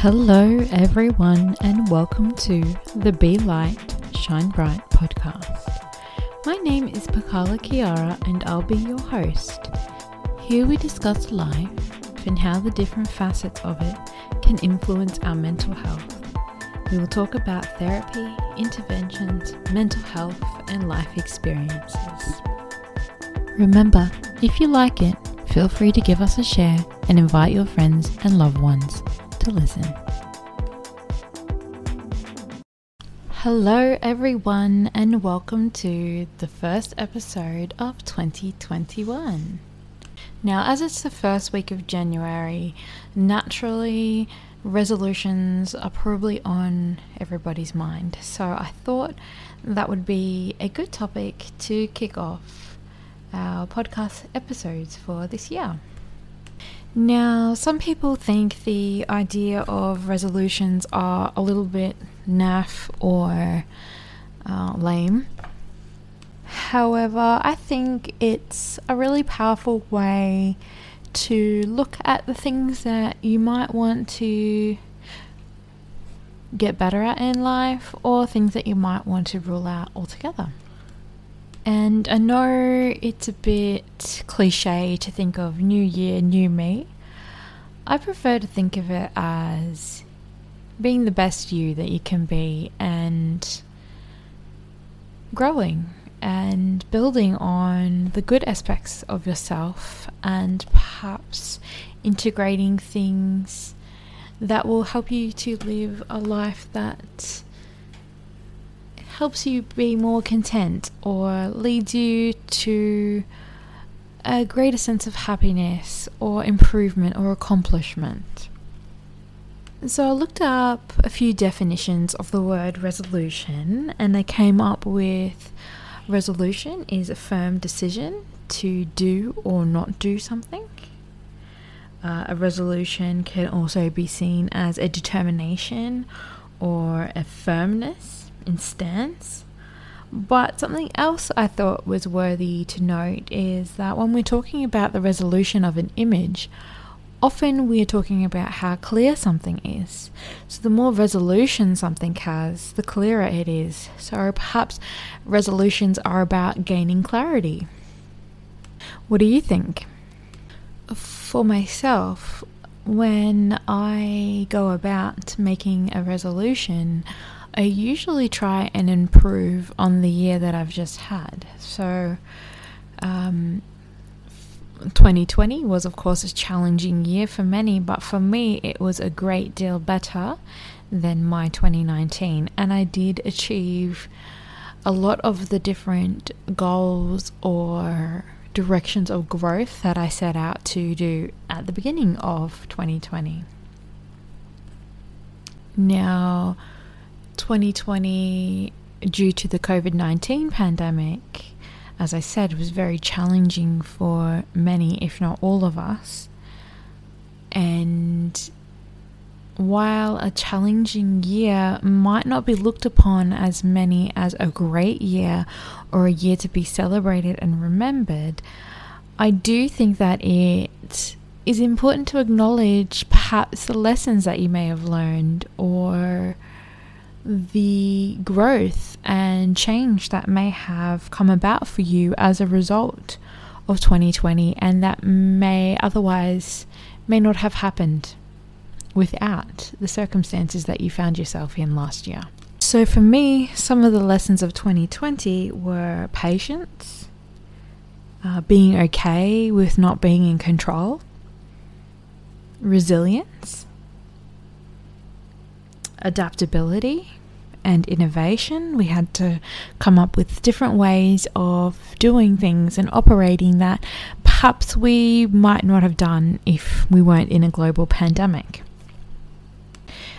Hello, everyone, and welcome to the Be Light, Shine Bright podcast. My name is Pakala Kiara, and I'll be your host. Here we discuss life and how the different facets of it can influence our mental health. We will talk about therapy, interventions, mental health, and life experiences. Remember, if you like it, feel free to give us a share and invite your friends and loved ones to listen. Hello, everyone, and welcome to the first episode of 2021. Now, as it's the first week of January, naturally resolutions are probably on everybody's mind. So I thought that would be a good topic to kick off our podcast episodes for this year. Now, some people think the idea of resolutions are a little bit naff or uh, lame. However, I think it's a really powerful way to look at the things that you might want to get better at in life or things that you might want to rule out altogether. And I know it's a bit cliche to think of new year, new me. I prefer to think of it as being the best you that you can be and growing and building on the good aspects of yourself and perhaps integrating things that will help you to live a life that helps you be more content or leads you to a greater sense of happiness or improvement or accomplishment. So I looked up a few definitions of the word resolution and they came up with resolution is a firm decision to do or not do something. Uh, a resolution can also be seen as a determination or a firmness in stance. But something else I thought was worthy to note is that when we're talking about the resolution of an image, often we are talking about how clear something is. So, the more resolution something has, the clearer it is. So, perhaps resolutions are about gaining clarity. What do you think? For myself, when I go about making a resolution, I usually try and improve on the year that I've just had. So, um, 2020 was, of course, a challenging year for many, but for me, it was a great deal better than my 2019. And I did achieve a lot of the different goals or directions of growth that I set out to do at the beginning of 2020. Now, 2020, due to the COVID 19 pandemic, as I said, was very challenging for many, if not all of us. And while a challenging year might not be looked upon as many as a great year or a year to be celebrated and remembered, I do think that it is important to acknowledge perhaps the lessons that you may have learned or the growth and change that may have come about for you as a result of 2020 and that may otherwise may not have happened without the circumstances that you found yourself in last year. So for me, some of the lessons of 2020 were patience, uh, being okay with not being in control, resilience, adaptability and innovation. We had to come up with different ways of doing things and operating that perhaps we might not have done if we weren't in a global pandemic.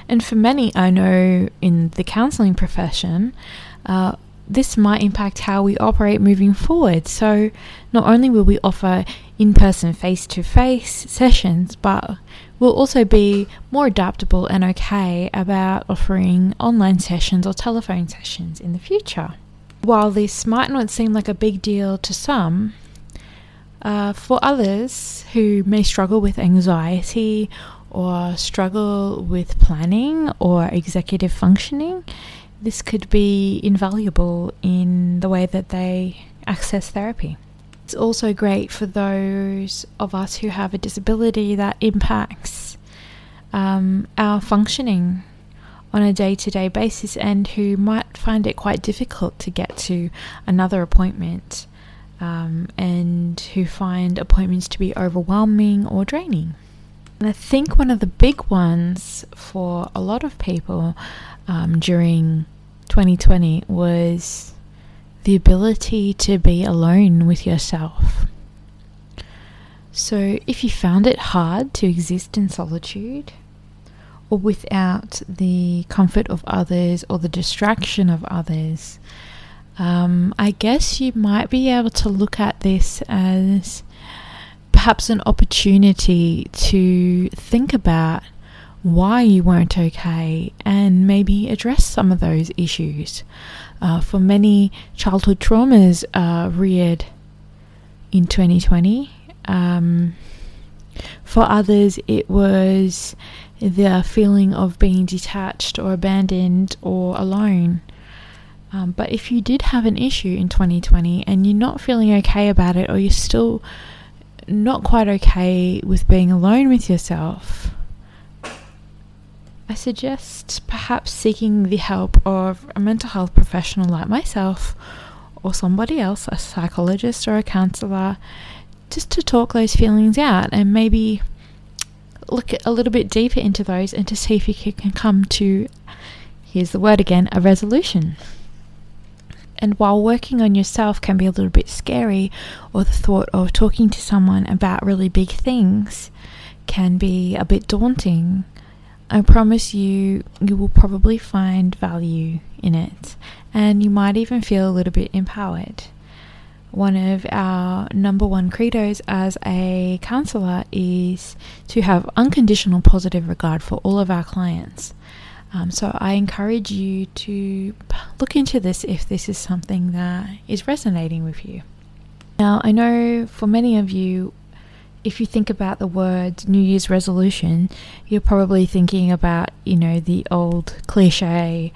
And for many, I know in the counseling profession, uh, this might impact how we operate moving forward. So, not only will we offer in person, face to face sessions, but we'll also be more adaptable and okay about offering online sessions or telephone sessions in the future. While this might not seem like a big deal to some, uh, for others who may struggle with anxiety or struggle with planning or executive functioning, this could be invaluable in the way that they access therapy. It's also great for those of us who have a disability that impacts um, our functioning on a day to day basis and who might find it quite difficult to get to another appointment um, and who find appointments to be overwhelming or draining. And I think one of the big ones for a lot of people um, during 2020 was the ability to be alone with yourself. So, if you found it hard to exist in solitude or without the comfort of others or the distraction of others, um, I guess you might be able to look at this as perhaps an opportunity to think about why you weren't okay and maybe address some of those issues. Uh, for many, childhood traumas reared in 2020. Um, for others, it was the feeling of being detached or abandoned or alone. Um, but if you did have an issue in 2020 and you're not feeling okay about it, or you're still not quite okay with being alone with yourself, I suggest perhaps seeking the help of a mental health professional like myself or somebody else, a psychologist or a counselor, just to talk those feelings out and maybe look a little bit deeper into those and to see if you can come to, here's the word again, a resolution. And while working on yourself can be a little bit scary, or the thought of talking to someone about really big things can be a bit daunting, I promise you, you will probably find value in it, and you might even feel a little bit empowered. One of our number one credos as a counselor is to have unconditional positive regard for all of our clients. Um, so I encourage you to look into this if this is something that is resonating with you. Now, I know for many of you, if you think about the word New Year's resolution, you're probably thinking about, you know, the old cliche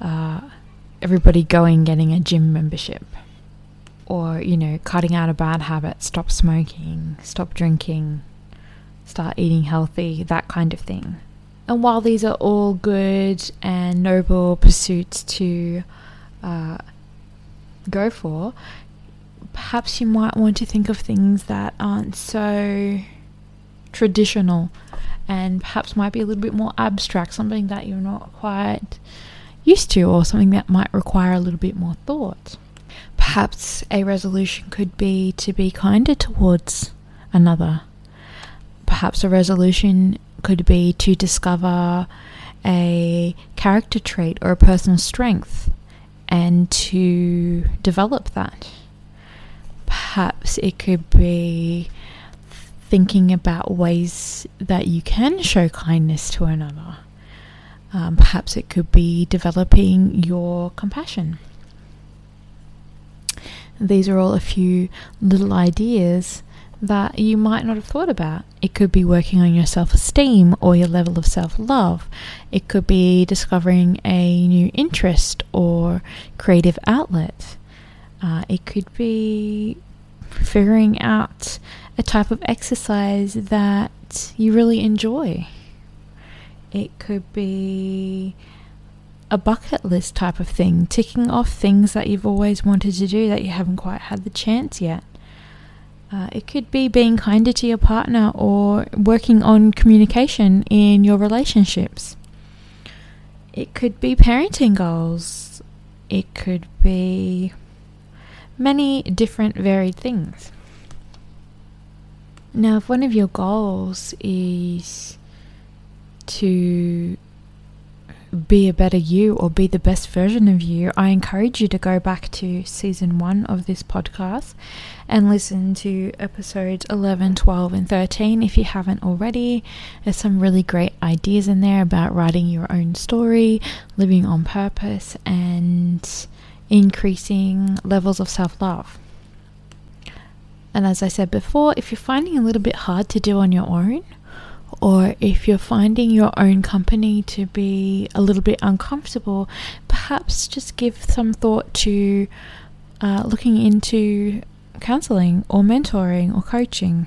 uh, everybody going getting a gym membership. Or, you know, cutting out a bad habit, stop smoking, stop drinking, start eating healthy, that kind of thing. And while these are all good and noble pursuits to uh, go for, perhaps you might want to think of things that aren't so traditional and perhaps might be a little bit more abstract, something that you're not quite used to, or something that might require a little bit more thought. Perhaps a resolution could be to be kinder towards another. Perhaps a resolution could be to discover a character trait or a personal strength and to develop that. Perhaps it could be thinking about ways that you can show kindness to another. Um, perhaps it could be developing your compassion. These are all a few little ideas that you might not have thought about. It could be working on your self esteem or your level of self love. It could be discovering a new interest or creative outlet. Uh, it could be figuring out a type of exercise that you really enjoy. It could be a bucket list type of thing, ticking off things that you've always wanted to do that you haven't quite had the chance yet. Uh, it could be being kinder to your partner or working on communication in your relationships. It could be parenting goals. It could be many different varied things. Now, if one of your goals is to be a better you or be the best version of you, I encourage you to go back to season one of this podcast and listen to episodes 11, 12, and 13 if you haven't already. There's some really great ideas in there about writing your own story, living on purpose, and increasing levels of self love. And as I said before, if you're finding a little bit hard to do on your own, or if you're finding your own company to be a little bit uncomfortable, perhaps just give some thought to uh, looking into counseling or mentoring or coaching.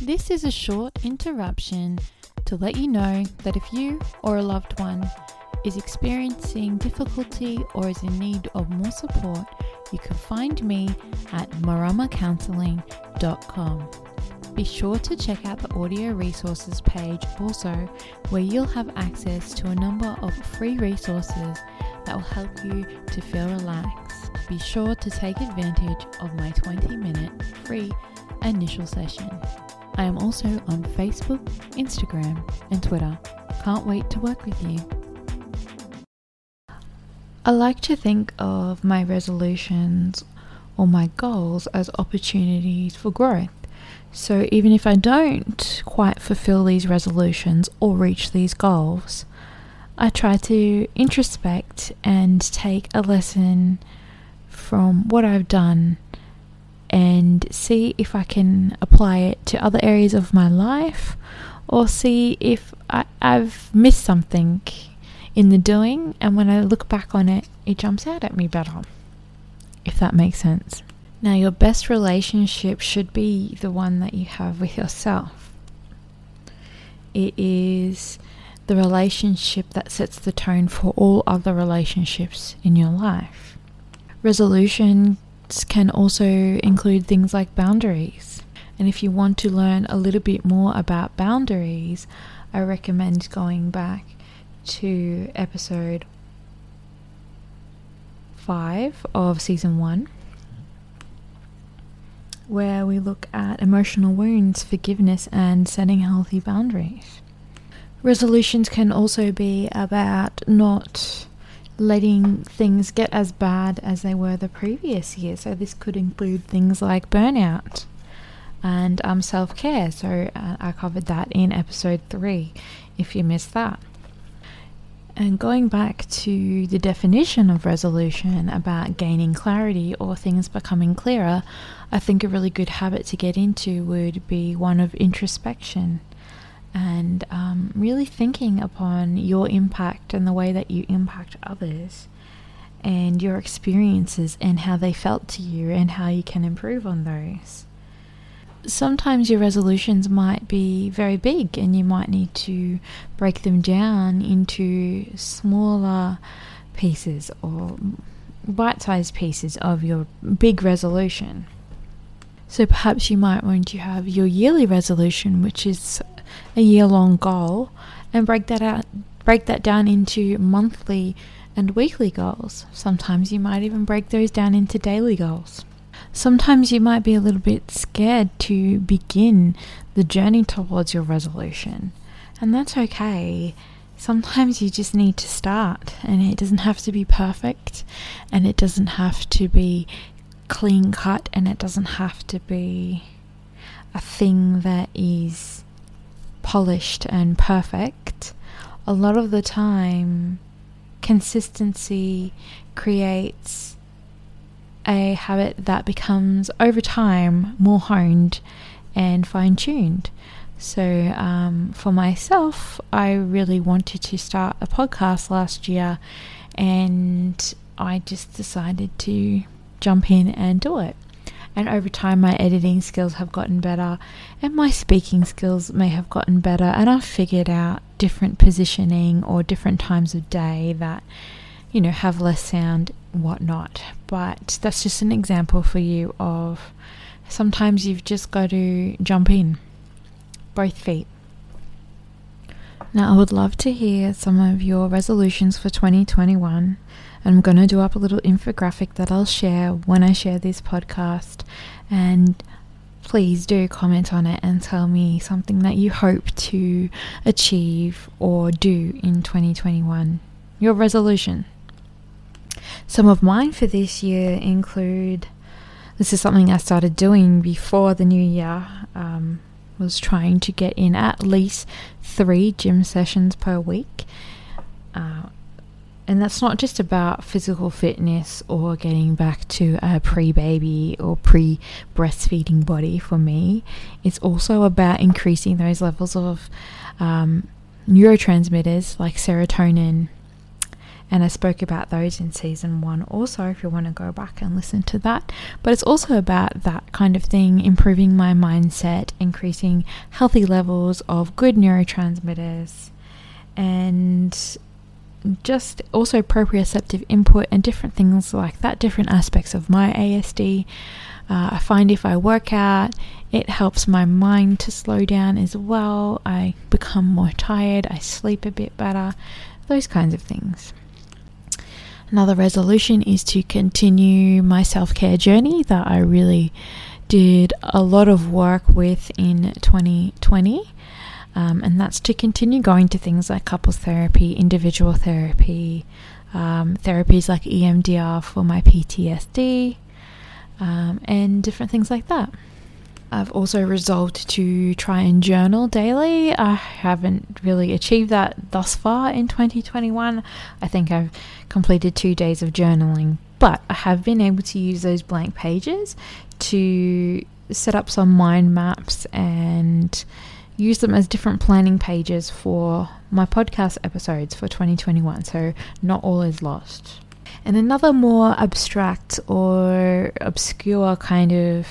This is a short interruption to let you know that if you or a loved one is experiencing difficulty or is in need of more support, you can find me at maramacounseling.com. Be sure to check out the audio resources page also, where you'll have access to a number of free resources that will help you to feel relaxed. Be sure to take advantage of my 20 minute free initial session. I am also on Facebook, Instagram, and Twitter. Can't wait to work with you. I like to think of my resolutions or my goals as opportunities for growth. So even if I don't quite fulfill these resolutions or reach these goals, I try to introspect and take a lesson from what I've done and see if I can apply it to other areas of my life or see if I, have missed something in the doing and when I look back on it, it jumps out at me better. If that makes sense. Now, your best relationship should be the one that you have with yourself. It is the relationship that sets the tone for all other relationships in your life. Resolutions can also include things like boundaries. And if you want to learn a little bit more about boundaries, I recommend going back to episode 5 of season 1 where we look at emotional wounds, forgiveness, and setting healthy boundaries. Resolutions can also be about not letting things get as bad as they were the previous year. So, this could include things like burnout and um, self care. So, uh, I covered that in episode three if you missed that. And going back to the definition of resolution about gaining clarity or things becoming clearer, I think a really good habit to get into would be one of introspection and um, really thinking upon your impact and the way that you impact others and your experiences and how they felt to you and how you can improve on those sometimes your resolutions might be very big and you might need to break them down into smaller pieces or bite sized pieces of your big resolution. So perhaps you might want to have your yearly resolution, which is a year long goal, and break that out break that down into monthly and weekly goals. Sometimes you might even break those down into daily goals. Sometimes you might be a little bit scared to begin the journey towards your resolution, and that's okay. Sometimes you just need to start, and it doesn't have to be perfect, and it doesn't have to be clean cut, and it doesn't have to be a thing that is polished and perfect. A lot of the time, consistency creates a habit that becomes over time more honed and fine tuned. So, um, for myself, I really wanted to start a podcast last year, and I just decided to jump in and do it. And over time, my editing skills have gotten better, and my speaking skills may have gotten better, and I've figured out different positioning or different times of day that you know, have less sound, whatnot. But that's just an example for you of sometimes you've just got to jump in, both feet. Now, I would love to hear some of your resolutions for 2021. I'm going to do up a little infographic that I'll share when I share this podcast. And please do comment on it and tell me something that you hope to achieve or do in 2021. Your resolution. Some of mine for this year include this is something I started doing before the new year. Um, was trying to get in at least three gym sessions per week. Uh, and that's not just about physical fitness or getting back to a pre baby or pre breastfeeding body for me. It's also about increasing those levels of um, neurotransmitters like serotonin. And I spoke about those in season one also, if you want to go back and listen to that. But it's also about that kind of thing, improving my mindset, increasing healthy levels of good neurotransmitters, and just also proprioceptive input and different things like that, different aspects of my ASD. Uh, I find if I work out, it helps my mind to slow down as well. I become more tired, I sleep a bit better, those kinds of things. Another resolution is to continue my self care journey that I really did a lot of work with in 2020. Um, and that's to continue going to things like couples therapy, individual therapy, um, therapies like EMDR for my PTSD, um, and different things like that. I've also resolved to try and journal daily. I haven't really achieved that thus far in 2021. I think I've completed two days of journaling, but I have been able to use those blank pages to set up some mind maps and use them as different planning pages for my podcast episodes for 2021. So, not all is lost. And another more abstract or obscure kind of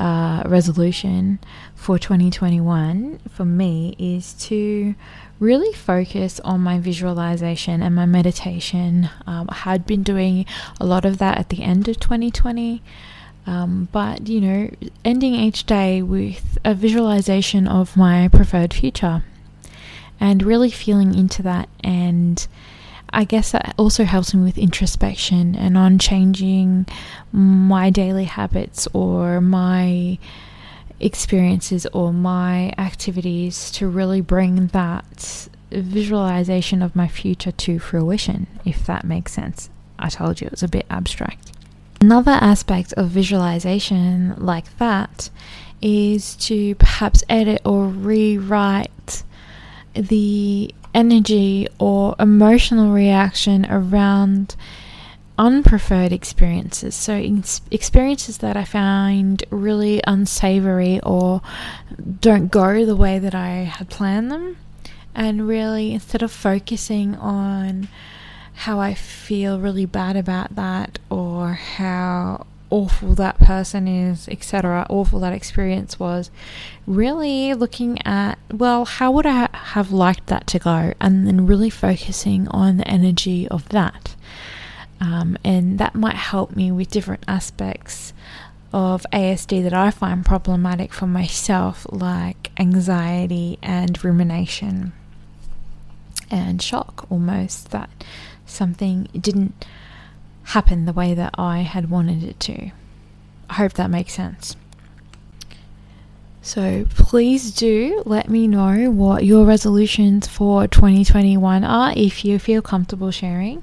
uh, resolution for 2021 for me is to really focus on my visualization and my meditation. Um, I had been doing a lot of that at the end of 2020. Um, but, you know, ending each day with a visualization of my preferred future and really feeling into that. And I guess that also helps me with introspection and on changing my daily habits or my experiences or my activities to really bring that visualization of my future to fruition, if that makes sense. I told you it was a bit abstract. Another aspect of visualization like that is to perhaps edit or rewrite the energy or emotional reaction around unpreferred experiences. So, experiences that I find really unsavory or don't go the way that I had planned them. And really, instead of focusing on how I feel really bad about that or how awful that person is, etc., awful that experience was, really looking at, well, how would I have liked that to go? And then really focusing on the energy of that. Um, and that might help me with different aspects of ASD that I find problematic for myself, like anxiety and rumination and shock almost that something didn't happen the way that I had wanted it to. I hope that makes sense. So please do let me know what your resolutions for 2021 are if you feel comfortable sharing.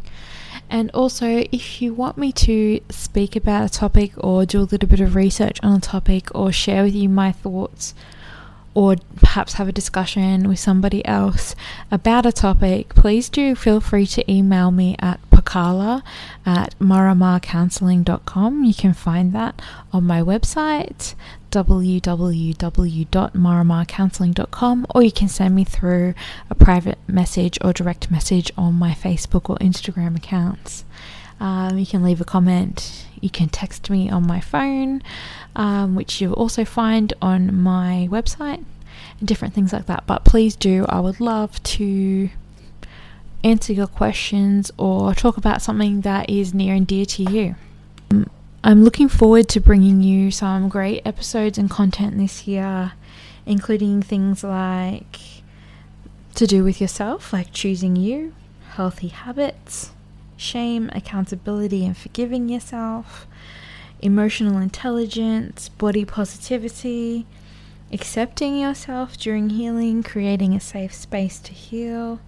And also, if you want me to speak about a topic or do a little bit of research on a topic or share with you my thoughts or perhaps have a discussion with somebody else about a topic, please do feel free to email me at pakala at maramacounseling.com. You can find that on my website www.maramacounseling.com or you can send me through a private message or direct message on my Facebook or Instagram accounts. Um, you can leave a comment. You can text me on my phone, um, which you'll also find on my website, and different things like that. But please do, I would love to answer your questions or talk about something that is near and dear to you. I'm looking forward to bringing you some great episodes and content this year, including things like to do with yourself, like choosing you, healthy habits shame, accountability, and forgiving yourself, emotional intelligence, body positivity, accepting yourself during healing, creating a safe space to heal,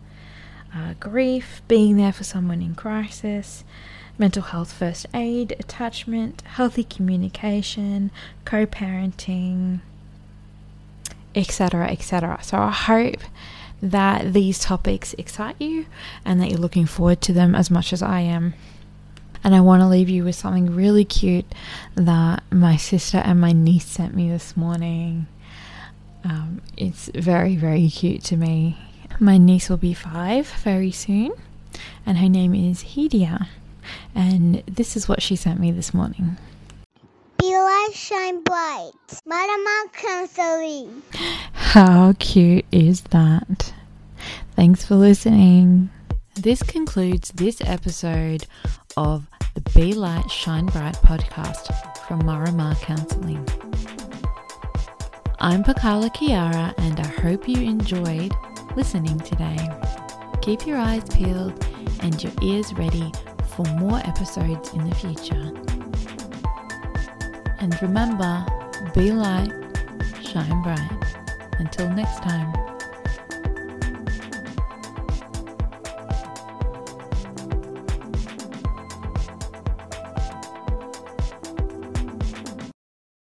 uh, grief, being there for someone in crisis, mental health first aid, attachment, healthy communication, co parenting, etc. etc. So I hope that these topics excite you and that you're looking forward to them as much as I am. And I want to leave you with something really cute that my sister and my niece sent me this morning. Um, it's very, very cute to me. My niece will be five very soon, and her name is Hedia. And this is what she sent me this morning. Be light, shine bright. Marama Counseling. How cute is that? Thanks for listening. This concludes this episode of the Be Light, Shine Bright podcast from Marama Counseling. I'm Pakala Kiara, and I hope you enjoyed listening today. Keep your eyes peeled and your ears ready for more episodes in the future. And remember, be light, shine bright. Until next time.